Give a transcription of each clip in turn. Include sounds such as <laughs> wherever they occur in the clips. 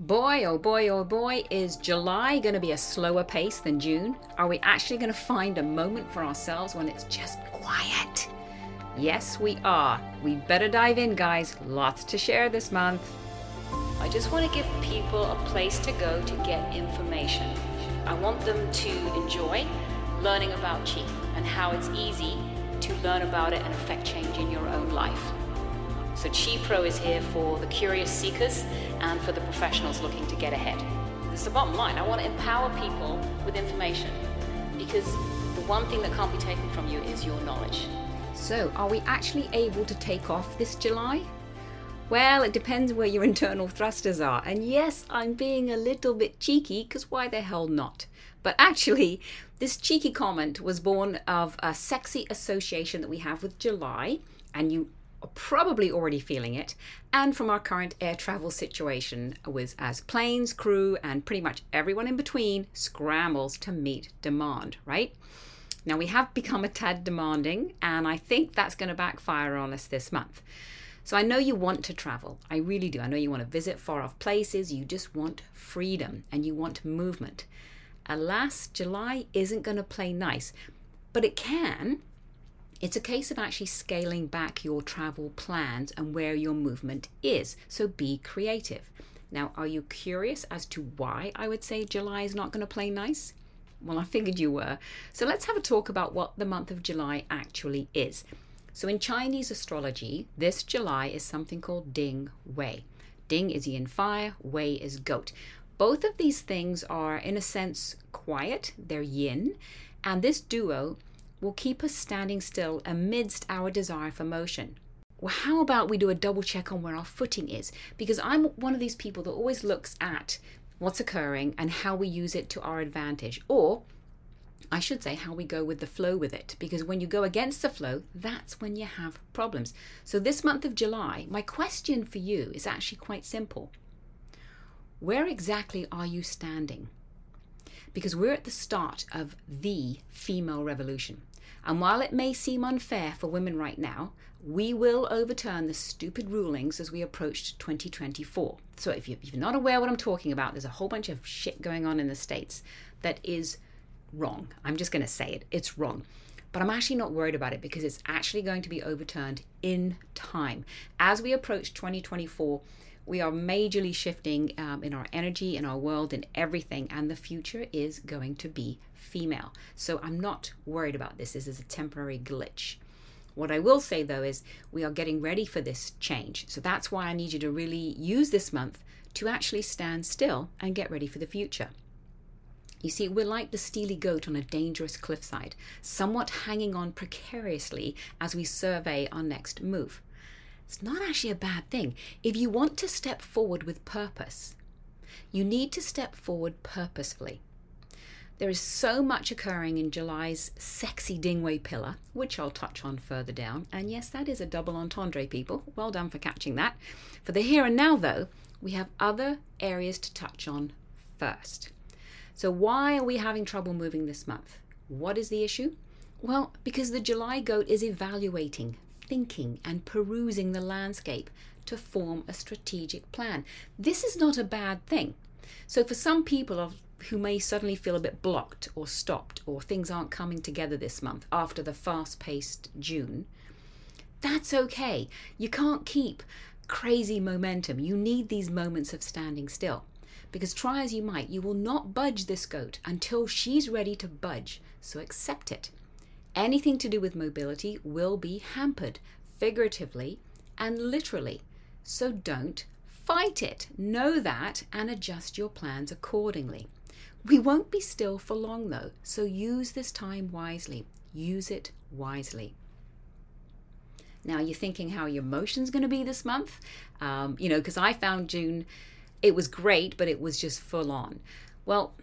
Boy, oh boy, oh boy, is July going to be a slower pace than June? Are we actually going to find a moment for ourselves when it's just quiet? Yes, we are. We better dive in, guys. Lots to share this month. I just want to give people a place to go to get information. I want them to enjoy learning about Qi and how it's easy to learn about it and affect change in your own life. So Qi Pro is here for the curious seekers and for the professionals looking to get ahead. Is the bottom line. I want to empower people with information because the one thing that can't be taken from you is your knowledge. So, are we actually able to take off this July? Well, it depends where your <laughs> internal thrusters are. And yes, I'm being a little bit cheeky because why the hell not? But actually, this cheeky comment was born of a sexy association that we have with July, and you probably already feeling it, and from our current air travel situation, with as planes, crew, and pretty much everyone in between scrambles to meet demand, right? Now we have become a tad demanding, and I think that's going to backfire on us this month. So I know you want to travel. I really do. I know you want to visit far off places. You just want freedom and you want movement. Alas, July isn't going to play nice, but it can it's a case of actually scaling back your travel plans and where your movement is. So be creative. Now, are you curious as to why I would say July is not going to play nice? Well, I figured you were. So let's have a talk about what the month of July actually is. So, in Chinese astrology, this July is something called Ding Wei. Ding is yin fire, Wei is goat. Both of these things are, in a sense, quiet, they're yin, and this duo will keep us standing still amidst our desire for motion. Well, how about we do a double check on where our footing is? Because I'm one of these people that always looks at what's occurring and how we use it to our advantage. Or, I should say, how we go with the flow with it. Because when you go against the flow, that's when you have problems. So, this month of July, my question for you is actually quite simple Where exactly are you standing? Because we're at the start of the female revolution. And while it may seem unfair for women right now, we will overturn the stupid rulings as we approach 2024. So if, you, are not aware what I'm talking about, there's a whole bunch of shit going on in the States that is wrong. I'm just going to say it. It's wrong. But I'm actually not worried about it because it's actually going to be overturned in time. As we approach 2024, we are majorly shifting um, in our energy, in our world, in everything, and the future is going to be female. So I'm not worried about this. This is a temporary glitch. What I will say though is we are getting ready for this change. So that's why I need you to really use this month to actually stand still and get ready for the future. You see, we're like the steely goat on a dangerous cliffside, somewhat hanging on precariously as we survey our next move. It's not actually a bad thing. If you want to step forward with purpose, you need to step forward purposefully. There is so much occurring in July's sexy Ding Wei pillar, which I'll touch on further down. And yes, that is a double entendre, people. Well done for catching that. For the here and now, though, we have other areas to touch on first. So, why are we having trouble moving this month? What is the issue? Well, because the July goat is evaluating, thinking, and perusing the landscape to form a strategic plan. This is not a bad thing. So, for some people who may suddenly feel a bit blocked or stopped or things aren't coming together this month after the fast paced June, that's okay. You can't keep crazy momentum. You need these moments of standing still. Because try as you might, you will not budge this goat until she's ready to budge. So accept it. Anything to do with mobility will be hampered, figuratively and literally. So don't fight it. Know that and adjust your plans accordingly. We won't be still for long though, so use this time wisely. Use it wisely. Now you're thinking how your emotions going to be this month, um, you know, because I found June, it was great, but it was just full on. Well,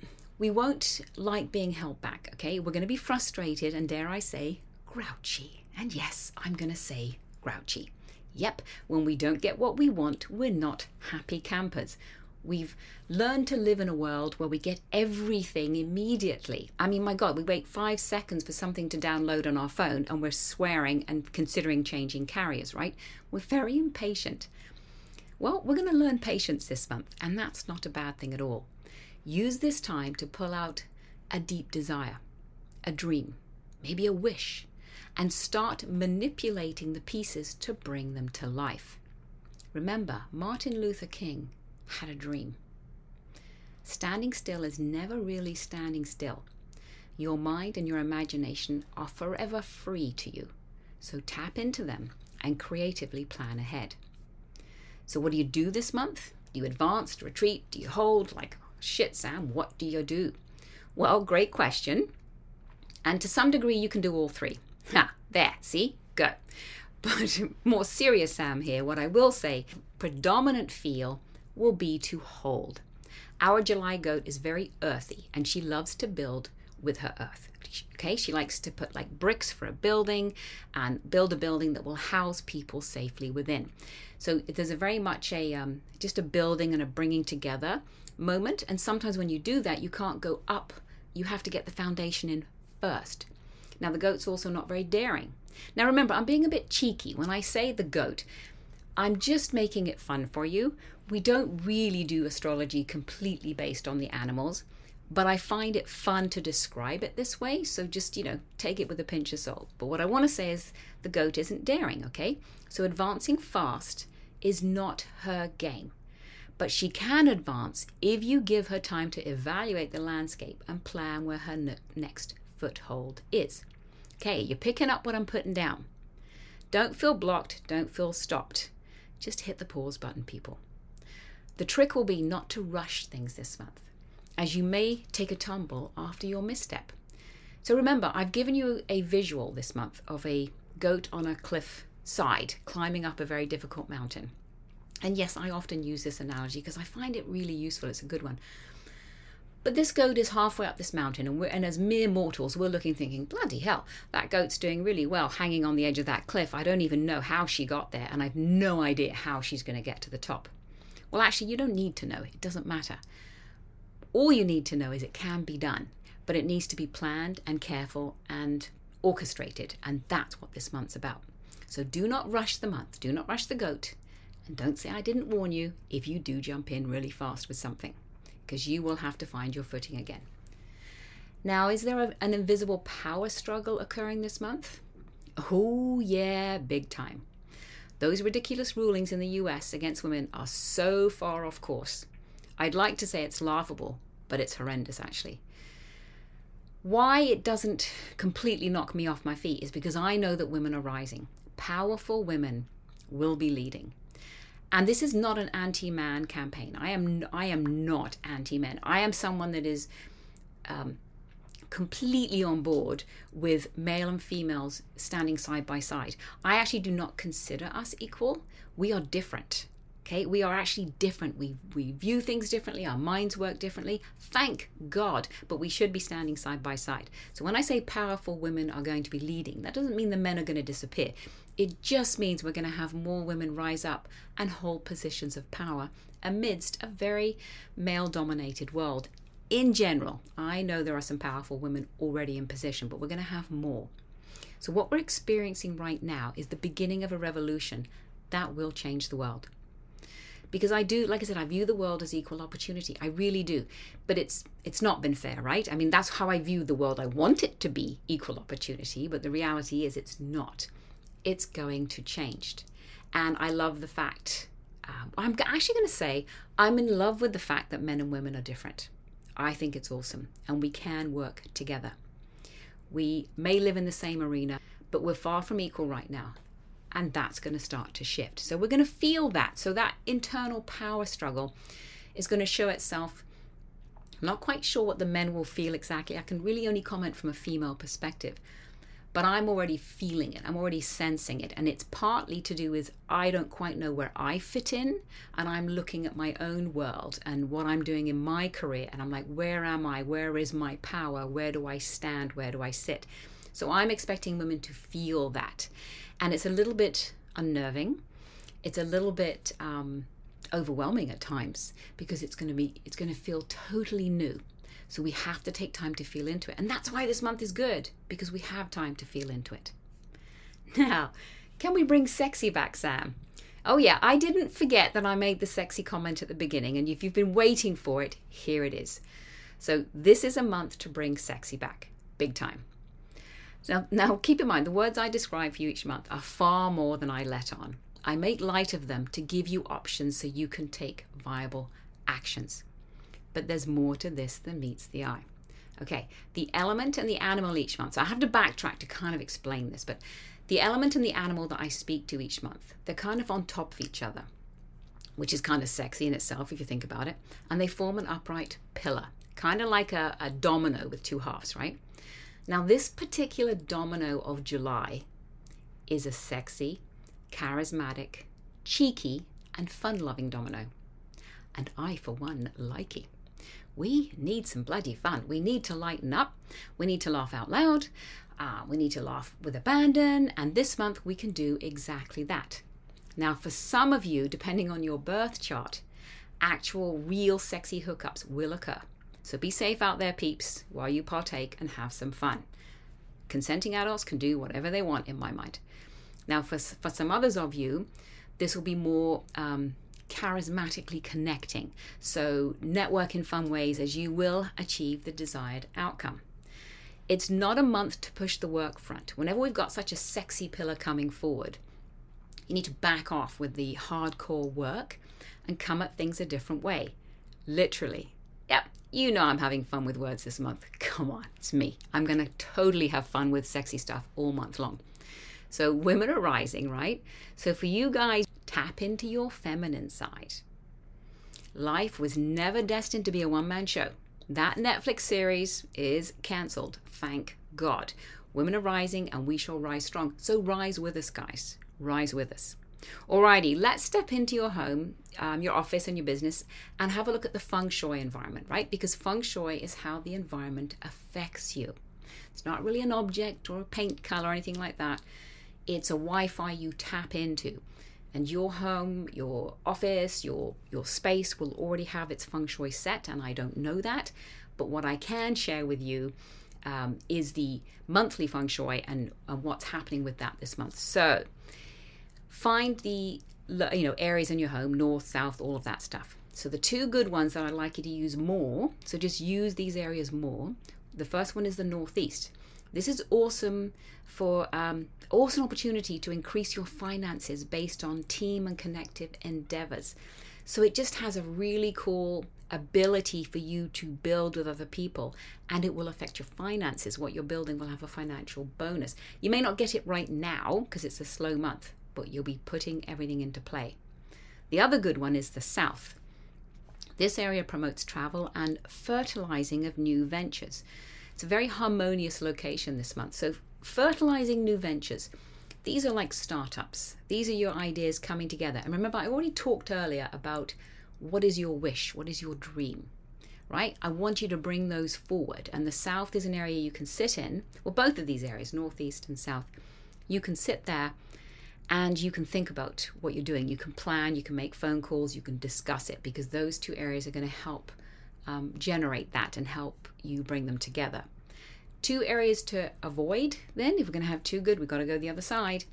we won't like being held back, okay? We're going to be frustrated and, dare I say, grouchy. And yes, I'm going to say grouchy. Yep, when we don't get what we want, we're not happy campers. We've learned to live in a world where we get everything immediately. I mean, my God, we wait five seconds for something to download on our phone and we're swearing and considering changing carriers, right? We're very impatient. Well, we're going to learn patience this month, and that's not a bad thing at all. Use this time to pull out a deep desire, a dream, maybe a wish, and start manipulating the pieces to bring them to life. Remember, Martin Luther King had a dream. Standing still is never really standing still. Your mind and your imagination are forever free to you. So tap into them and creatively plan ahead. So, what do you do this month? Do you advance, retreat? Do you hold? Like, shit, Sam, what do you do? Well, great question. And to some degree, you can do all three. Ha, there, see? Go. <laughs> But more serious, Sam, here, what I will say predominant feel will be to hold. Our July goat is very earthy and she loves to build with her earth. Okay, she likes to put like bricks for a building and build a building that will house people safely within. So there's a very much a um, just a building and a bringing together moment. And sometimes when you do that, you can't go up. You have to get the foundation in first. Now the goat's also not very daring. Now remember, I'm being a bit cheeky when I say the goat. I'm just making it fun for you. We don't really do astrology completely based on the animals, but I find it fun to describe it this way. So just, you know, take it with a pinch of salt. But what I want to say is the goat isn't daring, okay? So advancing fast is not her game. But she can advance if you give her time to evaluate the landscape and plan where her ne- next foothold is. Okay, you're picking up what I'm putting down. Don't feel blocked, don't feel stopped. Just hit the pause button, people. The trick will be not to rush things this month, as you may take a tumble after your misstep. So remember, I've given you a visual this month of a goat on a cliff side climbing up a very difficult mountain. And yes, I often use this analogy because I find it really useful. It's a good one. But this goat is halfway up this mountain, and, and, as mere mortals, we're looking thinking, bloody hell, that goat's doing really well hanging on the edge of that cliff. I don't even know how she got there, and I've no idea how she's going to get to the top. Well, actually, you don't need to know. It doesn't matter. All you need to know is it can be done, but it needs to be planned and careful and orchestrated, and that's what this month's about. So do not rush the month, do not rush the goat, and don't say I didn't warn you if you do jump in really fast with something because you will have to find your footing again. Now, is there a, an invisible power struggle occurring this month? Oh, yeah, big time. Those ridiculous rulings in the US against women are so far off course. I'd like to say it's laughable, but it's horrendous actually. Why it doesn't completely knock me off my feet is because I know that women are rising. Powerful women will be leading. And this is not an anti-man campaign. I am I am not anti-men. I am someone that is um, completely on board with male and females standing side by side. I actually do not consider us equal. We are different. Okay, we are actually different. We we view things differently. Our minds work differently. Thank God, but we should be standing side by side. So when I say powerful women are going to be leading, that doesn't mean the men are going to disappear. It just means we're going to have more women rise up and hold positions of power amidst a very male dominated world. In general, I know there are some powerful women already in position, but we're going to have more. So, what we're experiencing right now is the beginning of a revolution that will change the world. Because I do, like I said, I view the world as equal opportunity. I really do. But it's it's not been fair, right? I mean, that's how I view the world. I want it to be equal opportunity, but the reality is it's not it's going to change. And I love the fact, um, I'm actually going to say, I'm in love with the fact that men and women are different. I think it's awesome, and we can work together. We may live in the same arena, but we're far from equal right now. And that's going to start to shift. So we're going to feel that. So that internal power struggle is going to show itself. I'm not quite sure what the men will feel exactly. I can really only comment from a female perspective but I'm already feeling it. I'm already sensing it. And it's partly to do with I don't quite know where I fit in. And I'm looking at my own world and what I'm doing in my career. And I'm like, where am I? Where is my power? Where do I stand? Where do I sit? So I'm expecting women to feel that. And it's a little bit unnerving. It's a little bit um, overwhelming at times because it's going to be, it's going to feel totally new. So we have to take time to feel into it. And that's why this month is good, because we have time to feel into it. Now, can we bring sexy back, Sam? Oh, yeah, I didn't forget that I made the sexy comment at the beginning, and if you've been waiting for it, here it is. So, this is a month to bring sexy back, big time. Now, now, keep in mind, the words I describe for you each month are far more than I let on. I make light of them to give you options so you can take viable actions. But there's more to this than meets the eye. Okay, the element and the animal each month. So I have to backtrack to kind of explain this, but the element and the animal that I speak to each month, they're kind of on top of each other, which is kind of sexy in itself if you think about it. And they form an upright pillar, kind of like a, a domino with two halves, right? Now, this particular domino of July is a sexy, charismatic, cheeky, and fun loving domino. And I, for one, like it. We need some bloody fun. We need to lighten up. We need to laugh out loud. Uh, we need to laugh with abandon. And this month we can do exactly that. Now, for some of you, depending on your birth chart, actual real sexy hookups will occur. So be safe out there, peeps, while you partake and have some fun. Consenting adults can do whatever they want, in my mind. Now, for, for some others of you, this will be more um, charismatically connecting. So, network in fun ways as you will achieve the desired outcome. It's not a month to push the work front. Whenever we've got such a sexy pillar coming forward, you need to back off with the hardcore work and come at things a different way. Literally. Yep, you know I'm having fun with words this month. <laughs> Come on, it's me. I'm going to totally have fun with sexy stuff all month long. So, women are rising, right? So, for you guys, tap into your feminine side. Life was never destined to be a one man show. That Netflix series is cancelled, thank God. Women are rising and we shall rise strong. So, rise with us, guys. Rise with us. Alrighty, let's step into your home, um, your office, and your business and have a look at the feng shui environment, right? Because feng shui is how the environment affects you. It's not really an object or a paint color or anything like that it's a Wi-Fi you tap into. And your home, your office, your your space will already have its feng shui set, and I don't know that. But what I can share with you um, is the monthly feng shui and, and what's happening with that this month. So find the you know areas in your home, north, south, all of that stuff. So the two good ones that I'd like you to use more. So just use these areas more. The first one is the northeast. This is awesome for um, awesome opportunity to increase your finances based on team and connective endeavors. So it just has a really cool ability for you to build with other people and it will affect your finances. What you're building will have a financial bonus. You may not get it right now because it's a slow month, but you'll be putting everything into play. The other good one is the South. This area promotes travel and fertilizing of new ventures. It's a very harmonious location this month. So, fertilizing new ventures. These are like startups. These are your ideas coming together. And remember, I already talked earlier about what is your wish? What is your dream? Right? I want you to bring those forward. And the South is an area you can sit in. Well, both of these areas, Northeast and South, you can sit there and you can think about what you're doing. You can plan, you can make phone calls, you can discuss it because those two areas are going to help um, generate that and help you bring them together. Two areas to avoid then, if we're going to have two good, we've got to go the other side.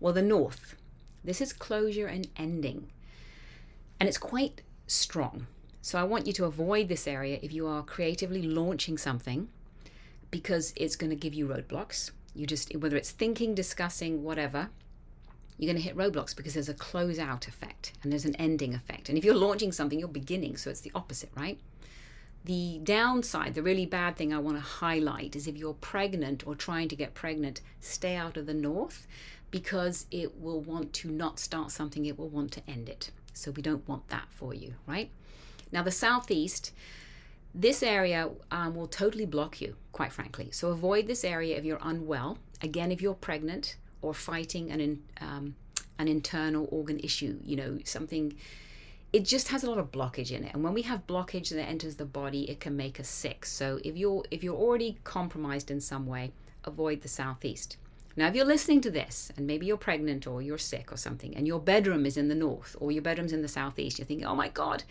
Well, the north. This is closure and ending. And it's quite strong. So I want you to avoid this area if you are creatively launching something because it's going to give you roadblocks. You just, whether it's thinking, discussing, whatever, you're going to hit roadblocks because there's a close out effect and there's an ending effect. And if you're launching something, you're beginning. So it's the opposite, right? The downside, the really bad thing I want to highlight is if you're pregnant or trying to get pregnant, stay out of the north because it will want to not start something, it will want to end it. So we don't want that for you, right? Now, the southeast, this area um, will totally block you, quite frankly. So avoid this area if you're unwell. Again, if you're pregnant or fighting an, in, um, an internal organ issue, you know, something it just has a lot of blockage in it. And when we have blockage that enters the body it can make us sick. So if you're if you're already compromised in some way avoid the southeast. Now if you're listening to this and maybe you're pregnant or you're sick or something and your bedroom is in the north or your bedroom's in the southeast you're thinking oh my god.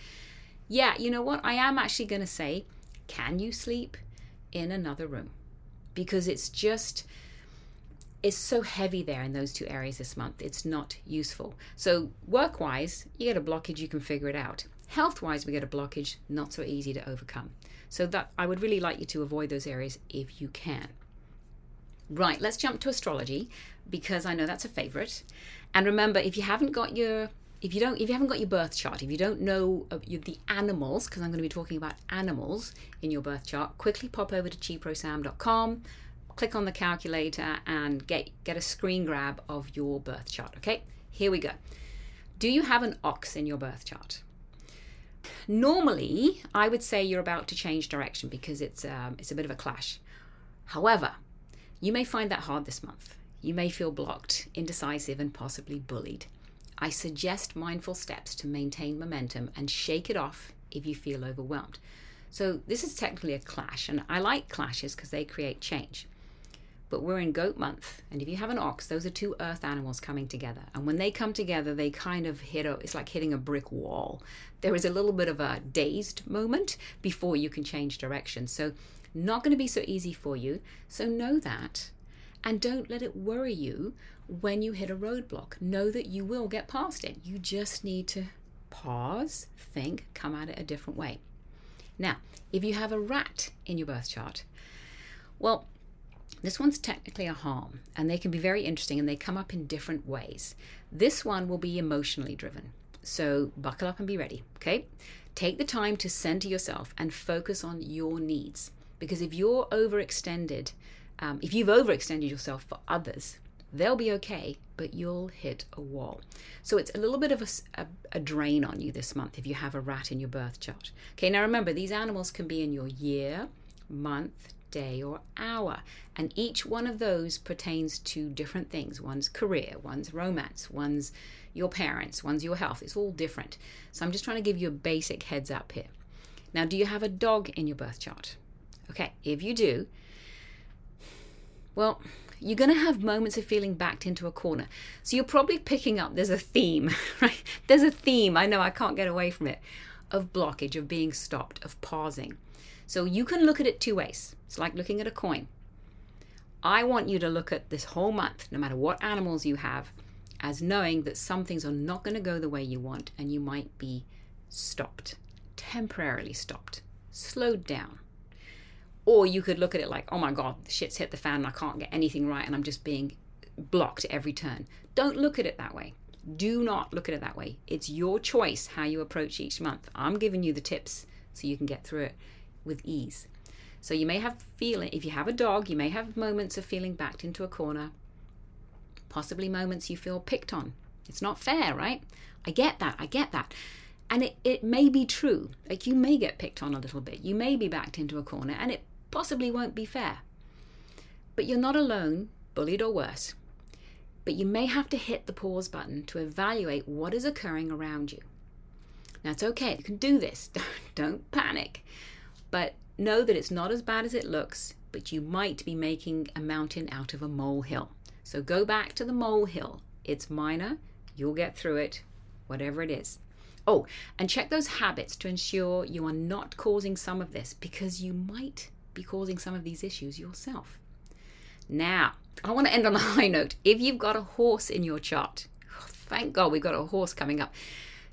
Yeah you know what? I am actually going to say can you sleep in another room? Because it's just it's so heavy there in those two areas this month. It's not useful. So, work wise, you get a blockage, you can figure it out. Health wise, we get a blockage, not so easy to overcome. So, that I would really like you to avoid those areas if you can. Right, let's jump to astrology because I know that's a favorite. And remember, if you haven't got your if you don't if you haven't got your birth chart if you don't know uh, the animals because i'm going to be talking about animals in your birth chart quickly pop over to chiprosam.com click on the calculator and get get a screen grab of your birth chart okay? Here we go. Do you have an ox in your birth chart? Normally i would say you're about to change direction because it's um, it's a bit of a clash. However you may find that hard this month. You may feel blocked indecisive and possibly bullied. I suggest mindful steps to maintain momentum and shake it off if you feel overwhelmed. So, this is technically a clash, and I like clashes because they create change. But we're in goat month, and if you have an ox, those are two earth animals coming together. And when they come together, they kind of hit a, it's like hitting a brick wall. There is a little bit of a dazed moment before you can change direction. So, not going to be so easy for you. So, know that and don't let it worry you when you hit a roadblock. Know that you will get past it. You just need to pause, think, come at it a different way. Now, if you have a rat in your birth chart, well, this one's technically a harm, and they can be very interesting and they come up in different ways. This one will be emotionally driven. So buckle up and be ready, okay? Take the time to center yourself and focus on your needs. Because if you're overextended um, if you've overextended yourself for others, they'll be okay, but you'll hit a wall. So it's a little bit of a, a, a, drain on you this month if you have a rat in your birth chart. Okay, now remember, these animals can be in your year, month, day, or hour, and each one of those pertains to different things. One's career, one's romance, one's your parents, one's your health. It's all different. So I'm just trying to give you a basic heads up here. Now, do you have a dog in your birth chart? Okay, if you do, well, you're going to have moments of feeling backed into a corner. So you're probably picking up there's a theme, <laughs> right? There's a theme, I know I can't get away from it, of blockage, of being stopped, of pausing. So you can look at it two ways. It's like looking at a coin. I want you to look at this whole month, no matter what animals you have, as knowing that some things are not going to go the way you want and you might be stopped, temporarily stopped, slowed down. Or you could look at it like, oh my God, shit's hit the fan and I can't get anything right and I'm just being blocked every turn. Don't look at it that way. Do not look at it that way. It's your choice how you approach each month. I'm giving you the tips so you can get through it with ease. So you may have feeling if you have a dog, you may have moments of feeling backed into a corner. Possibly moments you feel picked on. It's not fair, right? I get that. I get that. And it, it may be true. Like you may get picked on a little bit. You may be backed into a corner and it possibly won't be fair. But you're not alone, bullied or worse. But you may have to hit the pause button to evaluate what is occurring around you. Now, it's okay, you can do this, <laughs> don't panic. But know that it's not as bad as it looks, but you might be making a mountain out of a molehill. So go back to the molehill. It's minor, you'll get through it, whatever it is. Oh, and check those habits to ensure you are not causing some of this because you might be causing some of these issues yourself. Now, I want to end on a <laughs> high note. If you've got a horse in your chart, thank God we've got a horse coming up.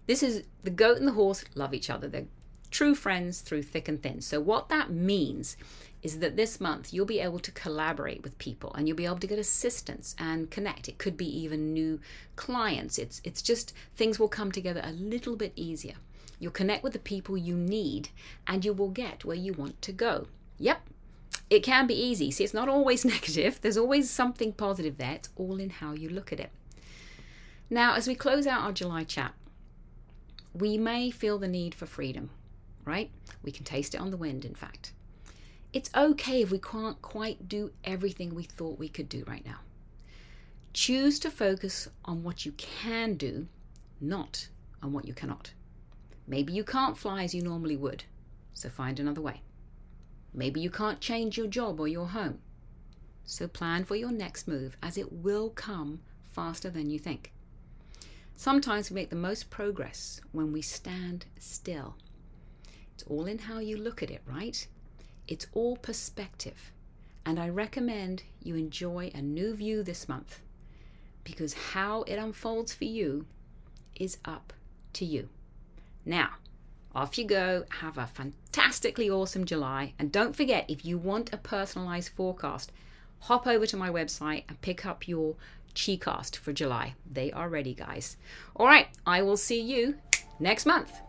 This is the goat and the horse love each other. They're true friends through thick and thin. So, what that means is that this month you'll be able to collaborate with people and you'll be able to get assistance and connect. It could be even new clients. It's it's just things will come together a little bit easier. You'll connect with the people you need and you will get where you want to go. Yep, it can be easy. See, it's not always <laughs> negative, there's always something positive there. It's all in how you look at it. Now, as we close out our July chat, we may feel the need for freedom, right? We can taste it on the wind, in fact. It's okay if we can't quite do everything we thought we could do right now. Choose to focus on what you can do, not on what you cannot. Maybe you can't fly as you normally would, so find another way. Maybe you can't change your job or your home. So plan for your next move as it will come faster than you think. Sometimes we make the most progress when we stand still. It's all in how you look at it, right? It's all perspective. And I recommend you enjoy a new view this month because how it unfolds for you is up to you. Now, off you go. Have a fantastically awesome July. And don't forget, if you want a personalized forecast, hop over to my website and pick up your Qicast for July. They are ready, guys. All right, I will see you next month.